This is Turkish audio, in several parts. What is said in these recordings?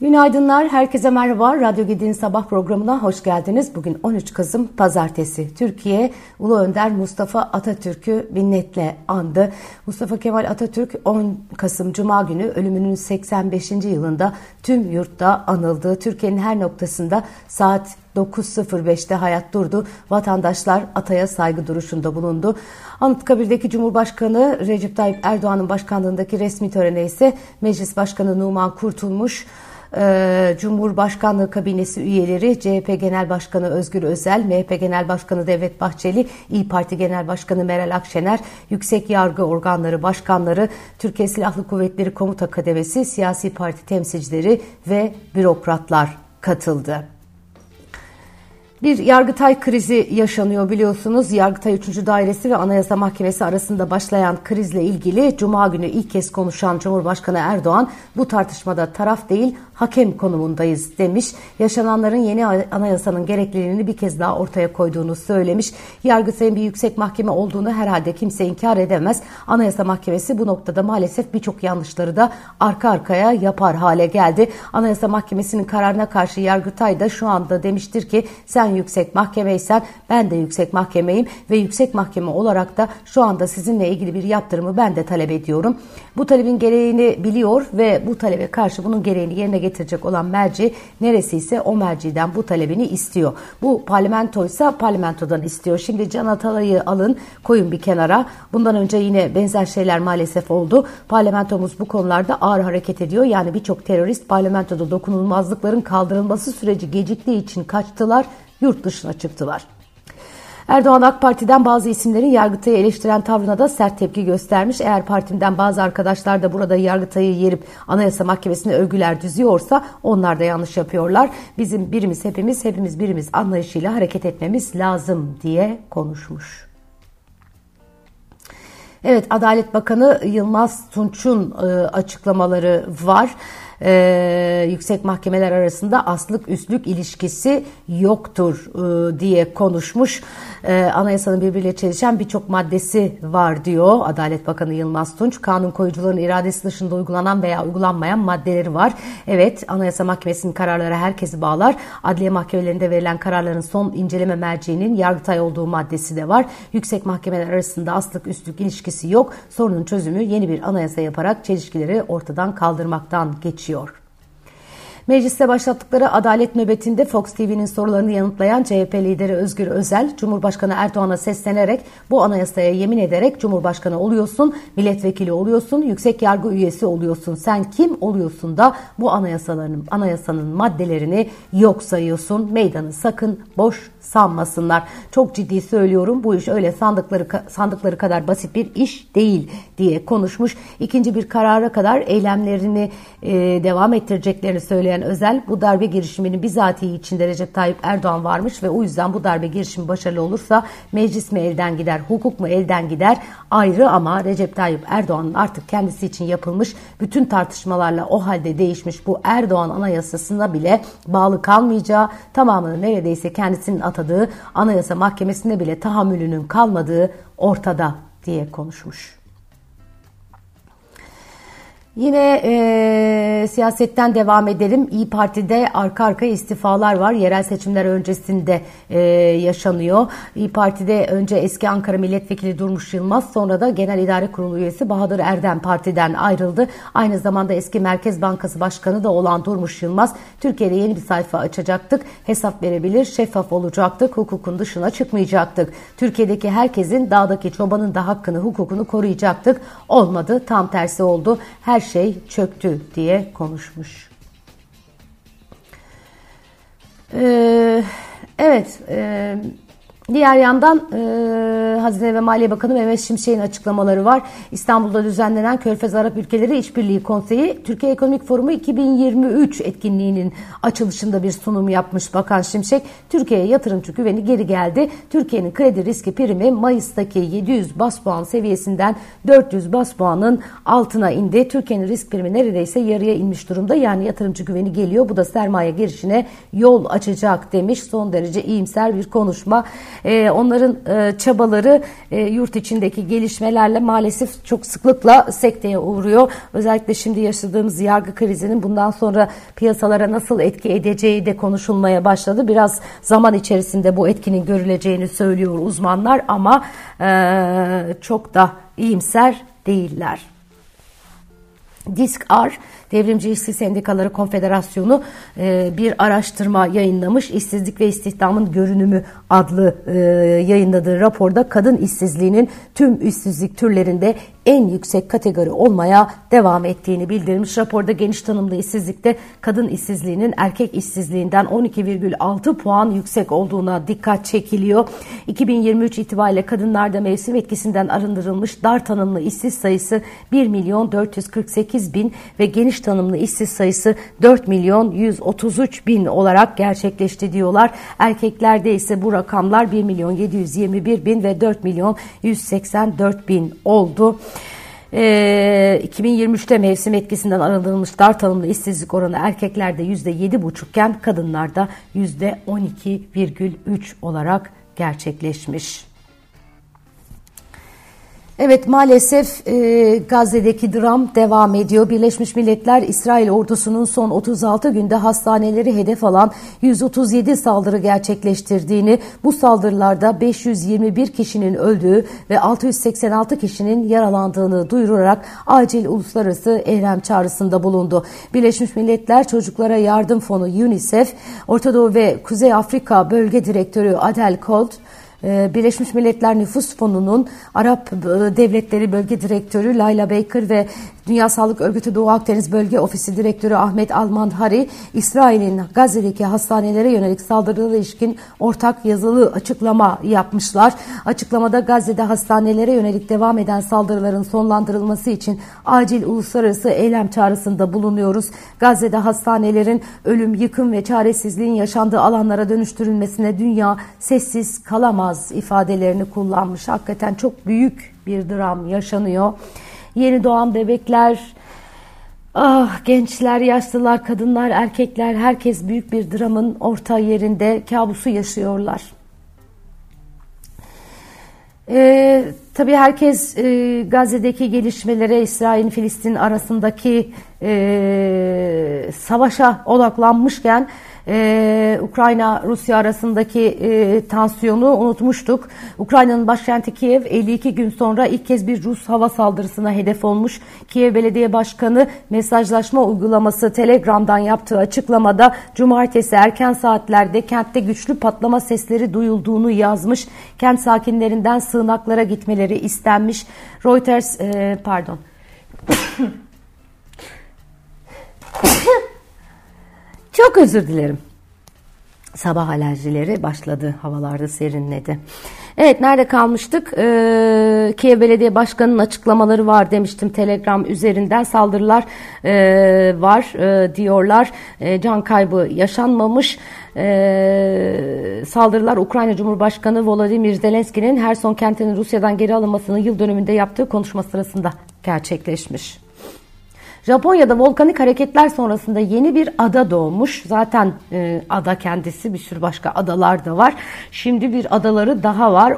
Günaydınlar, herkese merhaba. Radyo Gedi'nin sabah programına hoş geldiniz. Bugün 13 Kasım Pazartesi. Türkiye, Ulu Önder Mustafa Atatürk'ü minnetle andı. Mustafa Kemal Atatürk 10 Kasım Cuma günü ölümünün 85. yılında tüm yurtta anıldı. Türkiye'nin her noktasında saat 9.05'te hayat durdu. Vatandaşlar ataya saygı duruşunda bulundu. Anıtkabir'deki Cumhurbaşkanı Recep Tayyip Erdoğan'ın başkanlığındaki resmi törene ise Meclis Başkanı Numan Kurtulmuş, ee, Cumhurbaşkanlığı kabinesi üyeleri CHP Genel Başkanı Özgür Özel, MHP Genel Başkanı Devlet Bahçeli, İyi Parti Genel Başkanı Meral Akşener, Yüksek Yargı Organları Başkanları, Türkiye Silahlı Kuvvetleri Komuta Kademesi, siyasi parti temsilcileri ve bürokratlar katıldı. Bir Yargıtay krizi yaşanıyor biliyorsunuz. Yargıtay 3. Dairesi ve Anayasa Mahkemesi arasında başlayan krizle ilgili Cuma günü ilk kez konuşan Cumhurbaşkanı Erdoğan bu tartışmada taraf değil hakem konumundayız demiş. Yaşananların yeni anayasanın gerekliliğini bir kez daha ortaya koyduğunu söylemiş. Yargıtay'ın bir yüksek mahkeme olduğunu herhalde kimse inkar edemez. Anayasa Mahkemesi bu noktada maalesef birçok yanlışları da arka arkaya yapar hale geldi. Anayasa Mahkemesi'nin kararına karşı Yargıtay da şu anda demiştir ki sen yüksek mahkemeysen ben de yüksek mahkemeyim ve yüksek mahkeme olarak da şu anda sizinle ilgili bir yaptırımı ben de talep ediyorum. Bu talebin gereğini biliyor ve bu talebe karşı bunun gereğini yerine getirecek olan merci neresiyse o merciden bu talebini istiyor. Bu parlamentoysa parlamentodan istiyor. Şimdi Can Atalay'ı alın koyun bir kenara. Bundan önce yine benzer şeyler maalesef oldu. Parlamentomuz bu konularda ağır hareket ediyor. Yani birçok terörist parlamentoda dokunulmazlıkların kaldırılması süreci geciktiği için kaçtılar yurt dışına çıktılar. Erdoğan AK Parti'den bazı isimlerin Yargıtay'ı eleştiren tavrına da sert tepki göstermiş. Eğer partimden bazı arkadaşlar da burada Yargıtay'ı yerip Anayasa Mahkemesi'ne övgüler düzüyorsa onlar da yanlış yapıyorlar. Bizim birimiz hepimiz hepimiz birimiz anlayışıyla hareket etmemiz lazım diye konuşmuş. Evet Adalet Bakanı Yılmaz Tunç'un e, açıklamaları var e, yüksek mahkemeler arasında aslık üstlük ilişkisi yoktur e, diye konuşmuş. E, anayasanın birbiriyle çelişen birçok maddesi var diyor Adalet Bakanı Yılmaz Tunç. Kanun koyucuların iradesi dışında uygulanan veya uygulanmayan maddeleri var. Evet Anayasa Mahkemesi'nin kararları herkesi bağlar. Adliye mahkemelerinde verilen kararların son inceleme merciğinin Yargıtay olduğu maddesi de var. Yüksek mahkemeler arasında aslık üstlük ilişkisi yok. Sorunun çözümü yeni bir anayasa yaparak çelişkileri ortadan kaldırmaktan geçiyor geçiyor. Mecliste başlattıkları adalet nöbetinde Fox TV'nin sorularını yanıtlayan CHP lideri Özgür Özel, Cumhurbaşkanı Erdoğan'a seslenerek bu anayasaya yemin ederek Cumhurbaşkanı oluyorsun, milletvekili oluyorsun, yüksek yargı üyesi oluyorsun. Sen kim oluyorsun da bu anayasaların anayasanın maddelerini yok sayıyorsun. Meydanı sakın boş sanmasınlar. Çok ciddi söylüyorum bu iş öyle sandıkları sandıkları kadar basit bir iş değil diye konuşmuş. İkinci bir karara kadar eylemlerini e, devam ettireceklerini söyleyen Özel bu darbe girişiminin bizatihi içinde Recep Tayyip Erdoğan varmış ve o yüzden bu darbe girişimi başarılı olursa meclis mi elden gider, hukuk mu elden gider ayrı ama Recep Tayyip Erdoğan'ın artık kendisi için yapılmış bütün tartışmalarla o halde değişmiş bu Erdoğan anayasasına bile bağlı kalmayacağı tamamını neredeyse kendisinin atadığı anayasa mahkemesinde bile tahammülünün kalmadığı ortada diye konuşmuş. Yine e, siyasetten devam edelim. İyi Parti'de arka arka istifalar var. Yerel seçimler öncesinde e, yaşanıyor. İyi Parti'de önce eski Ankara Milletvekili Durmuş Yılmaz sonra da Genel İdare Kurulu üyesi Bahadır Erdem partiden ayrıldı. Aynı zamanda eski Merkez Bankası Başkanı da olan Durmuş Yılmaz Türkiye'de yeni bir sayfa açacaktık. Hesap verebilir, şeffaf olacaktık, hukukun dışına çıkmayacaktık. Türkiye'deki herkesin dağdaki çobanın da hakkını, hukukunu koruyacaktık. Olmadı, tam tersi oldu. Her şey çöktü diye konuşmuş. Ee, evet, e, Diğer yandan e, Hazine ve Maliye Bakanı Mehmet Şimşek'in açıklamaları var. İstanbul'da düzenlenen Körfez Arap Ülkeleri İşbirliği Konseyi Türkiye Ekonomik Forumu 2023 etkinliğinin açılışında bir sunum yapmış Bakan Şimşek. Türkiye'ye yatırımcı güveni geri geldi. Türkiye'nin kredi riski primi Mayıs'taki 700 bas puan seviyesinden 400 bas puanın altına indi. Türkiye'nin risk primi neredeyse yarıya inmiş durumda. Yani yatırımcı güveni geliyor. Bu da sermaye girişine yol açacak demiş. Son derece iyimser bir konuşma. E, onların e, çabaları e, yurt içindeki gelişmelerle maalesef çok sıklıkla sekteye uğruyor. Özellikle şimdi yaşadığımız yargı krizinin bundan sonra piyasalara nasıl etki edeceği de konuşulmaya başladı. Biraz zaman içerisinde bu etkinin görüleceğini söylüyor uzmanlar ama e, çok da iyimser değiller. Disk-R, Devrimci İşçi Sendikaları Konfederasyonu e, bir araştırma yayınlamış. İşsizlik ve İstihdamın Görünümü adlı e, yayınladığı raporda kadın işsizliğinin tüm işsizlik türlerinde en yüksek kategori olmaya devam ettiğini bildirmiş. Raporda geniş tanımlı işsizlikte kadın işsizliğinin erkek işsizliğinden 12,6 puan yüksek olduğuna dikkat çekiliyor. 2023 itibariyle kadınlarda mevsim etkisinden arındırılmış dar tanımlı işsiz sayısı 1 milyon 448 bin ve geniş tanımlı işsiz sayısı 4 milyon 133 bin olarak gerçekleşti diyorlar. Erkeklerde ise bu rakamlar 1 milyon 721 bin ve 4 milyon 184 bin oldu. E, ee, 2023'te mevsim etkisinden arındırılmış dar tanımlı işsizlik oranı erkeklerde %7,5 iken kadınlarda %12,3 olarak gerçekleşmiş. Evet maalesef e, Gazze'deki dram devam ediyor. Birleşmiş Milletler İsrail ordusunun son 36 günde hastaneleri hedef alan 137 saldırı gerçekleştirdiğini, bu saldırılarda 521 kişinin öldüğü ve 686 kişinin yaralandığını duyurarak acil uluslararası eylem çağrısında bulundu. Birleşmiş Milletler Çocuklara Yardım Fonu UNICEF, Orta Doğu ve Kuzey Afrika Bölge Direktörü Adel Colt, ee, Birleşmiş Milletler Nüfus Fonu'nun Arap e, Devletleri Bölge Direktörü Layla Baker ve Dünya Sağlık Örgütü Doğu Akdeniz Bölge Ofisi Direktörü Ahmet Almanhari, İsrail'in Gazze'deki hastanelere yönelik saldırılara ilişkin ortak yazılı açıklama yapmışlar. Açıklamada Gazze'de hastanelere yönelik devam eden saldırıların sonlandırılması için acil uluslararası eylem çağrısında bulunuyoruz. Gazze'de hastanelerin ölüm, yıkım ve çaresizliğin yaşandığı alanlara dönüştürülmesine dünya sessiz kalamaz ifadelerini kullanmış. Hakikaten çok büyük bir dram yaşanıyor yeni doğan bebekler, ah gençler, yaşlılar, kadınlar, erkekler herkes büyük bir dramın orta yerinde kabusu yaşıyorlar. Ee, tabii herkes e, Gazze'deki gelişmelere, İsrail-Filistin arasındaki e, savaşa odaklanmışken e, Ukrayna-Rusya arasındaki e, tansiyonu unutmuştuk. Ukrayna'nın başkenti Kiev 52 gün sonra ilk kez bir Rus hava saldırısına hedef olmuş. Kiev Belediye Başkanı mesajlaşma uygulaması Telegram'dan yaptığı açıklamada cumartesi erken saatlerde kentte güçlü patlama sesleri duyulduğunu yazmış. Kent sakinlerinden sığınaklara gitmeleri istenmiş. Reuters e, pardon Çok özür dilerim. Sabah alerjileri başladı. Havalarda serinledi. Evet nerede kalmıştık? Ee, Kiev Belediye Başkanı'nın açıklamaları var demiştim Telegram üzerinden saldırılar e, var e, diyorlar. E, can kaybı yaşanmamış. E, saldırılar Ukrayna Cumhurbaşkanı Volodymyr Zelenski'nin Herson kentinin Rusya'dan geri alınmasının yıl dönümünde yaptığı konuşma sırasında gerçekleşmiş. Japonya'da volkanik hareketler sonrasında yeni bir ada doğmuş. Zaten e, ada kendisi bir sürü başka adalar da var. Şimdi bir adaları daha var.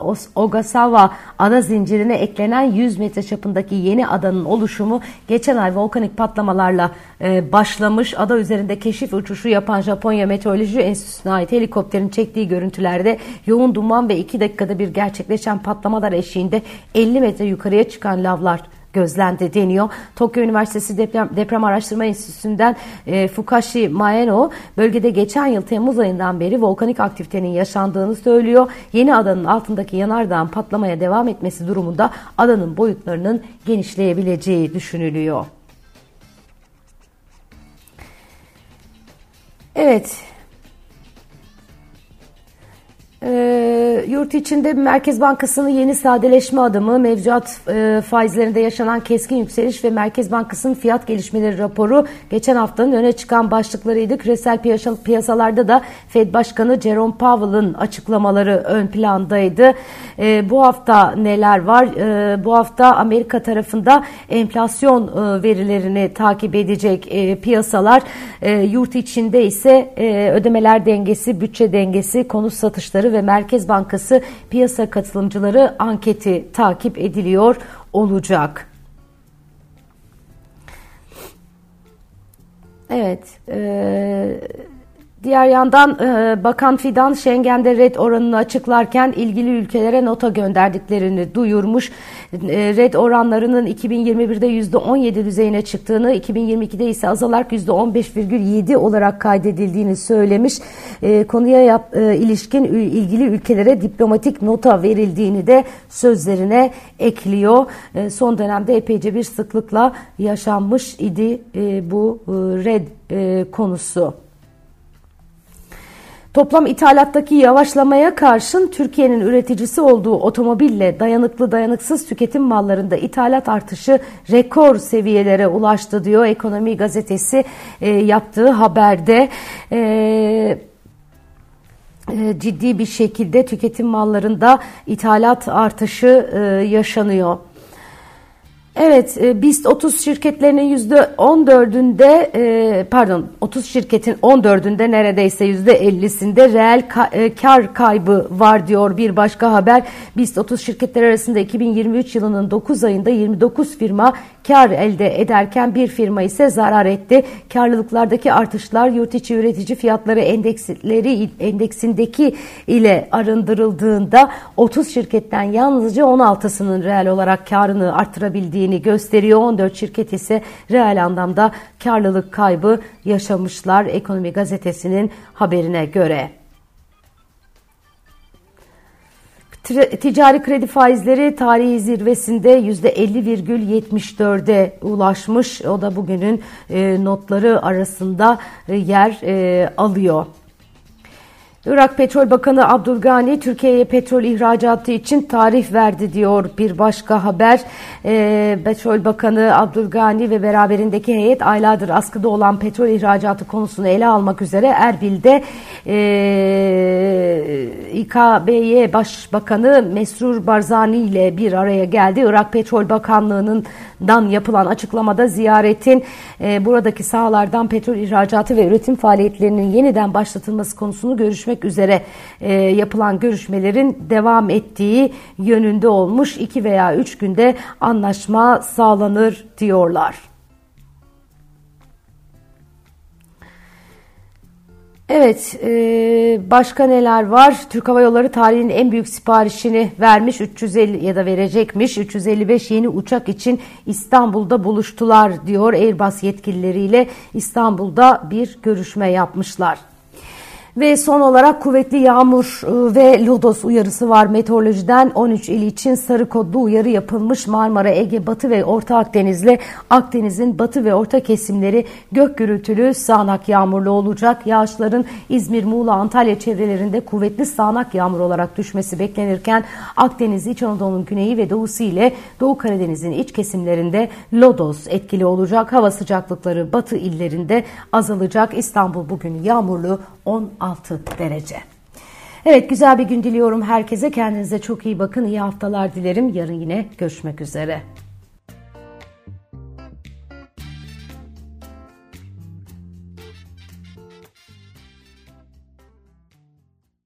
O, Ogasawa ada zincirine eklenen 100 metre çapındaki yeni adanın oluşumu geçen ay volkanik patlamalarla e, başlamış. Ada üzerinde keşif uçuşu yapan Japonya Meteoroloji Enstitüsü'ne ait helikopterin çektiği görüntülerde yoğun duman ve 2 dakikada bir gerçekleşen patlamalar eşiğinde 50 metre yukarıya çıkan lavlar gözlendi deniyor. Tokyo Üniversitesi Deprem, Deprem Araştırma Enstitüsü'nden e, Fukashi Maeno bölgede geçen yıl Temmuz ayından beri volkanik aktivitenin yaşandığını söylüyor. Yeni adanın altındaki yanardağın patlamaya devam etmesi durumunda adanın boyutlarının genişleyebileceği düşünülüyor. Evet, yurt içinde Merkez Bankası'nın yeni sadeleşme adımı, mevcuat e, faizlerinde yaşanan keskin yükseliş ve Merkez Bankası'nın fiyat gelişmeleri raporu geçen haftanın öne çıkan başlıklarıydı. Küresel piyasa, piyasalarda da Fed Başkanı Jerome Powell'ın açıklamaları ön plandaydı. E, bu hafta neler var? E, bu hafta Amerika tarafında enflasyon e, verilerini takip edecek e, piyasalar. E, yurt içinde ise e, ödemeler dengesi, bütçe dengesi, konut satışları ve Merkez Bankası Bankası piyasa katılımcıları anketi takip ediliyor olacak. Evet. E, Diğer yandan e, Bakan Fidan Schengen'de red oranını açıklarken ilgili ülkelere nota gönderdiklerini duyurmuş. E, red oranlarının 2021'de %17 düzeyine çıktığını, 2022'de ise azalarak %15,7 olarak kaydedildiğini söylemiş. E, konuya yap, ilişkin ilgili ülkelere diplomatik nota verildiğini de sözlerine ekliyor. Son dönemde epeyce bir sıklıkla yaşanmış idi bu red konusu. Toplam ithalattaki yavaşlamaya karşın Türkiye'nin üreticisi olduğu otomobille dayanıklı dayanıksız tüketim mallarında ithalat artışı rekor seviyelere ulaştı diyor Ekonomi Gazetesi e, yaptığı haberde. E, e ciddi bir şekilde tüketim mallarında ithalat artışı e, yaşanıyor. Evet, e, BIST 30 şirketlerinin %14'ünde e, pardon 30 şirketin 14'ünde neredeyse %50'sinde reel e, kar kaybı var diyor bir başka haber. BIST 30 şirketler arasında 2023 yılının 9 ayında 29 firma kar elde ederken bir firma ise zarar etti. Karlılıklardaki artışlar yurt içi üretici fiyatları endeksleri endeksindeki ile arındırıldığında 30 şirketten yalnızca 16'sının reel olarak karını artırabildiğini gösteriyor. 14 şirket ise reel anlamda karlılık kaybı yaşamışlar Ekonomi Gazetesi'nin haberine göre. Ticari kredi faizleri tarihi zirvesinde %50,74'e ulaşmış. O da bugünün e, notları arasında e, yer e, alıyor. Irak Petrol Bakanı Abdülgani Türkiye'ye petrol ihracatı için tarih verdi diyor bir başka haber. E, petrol Bakanı Abdülgani ve beraberindeki heyet aylardır askıda olan petrol ihracatı konusunu ele almak üzere Erbil'de e, İKB'ye Başbakanı Mesrur Barzani ile bir araya geldi. Irak Petrol Bakanlığı'nın dan yapılan açıklamada ziyaretin e, buradaki sahalardan petrol ihracatı ve üretim faaliyetlerinin yeniden başlatılması konusunu görüşmek üzere e, yapılan görüşmelerin devam ettiği yönünde olmuş. iki veya üç günde anlaşma sağlanır diyorlar. Evet, e, başka neler var? Türk Hava Yolları tarihinin en büyük siparişini vermiş, 350 ya da verecekmiş. 355 yeni uçak için İstanbul'da buluştular diyor Airbus yetkilileriyle. İstanbul'da bir görüşme yapmışlar. Ve son olarak kuvvetli yağmur e, ve lodos uyarısı var meteorolojiden. 13 il için sarı kodlu uyarı yapılmış. Marmara, Ege, Batı ve Orta Akdeniz'le Akdeniz'in batı ve orta kesimleri gök gürültülü sağanak yağmurlu olacak. Yağışların İzmir, Muğla, Antalya çevrelerinde kuvvetli sağanak yağmur olarak düşmesi beklenirken Akdeniz, İç Anadolu'nun güneyi ve doğusu ile Doğu Karadeniz'in iç kesimlerinde lodos etkili olacak. Hava sıcaklıkları batı illerinde azalacak. İstanbul bugün yağmurlu 16 derece. Evet güzel bir gün diliyorum herkese. Kendinize çok iyi bakın. İyi haftalar dilerim. Yarın yine görüşmek üzere.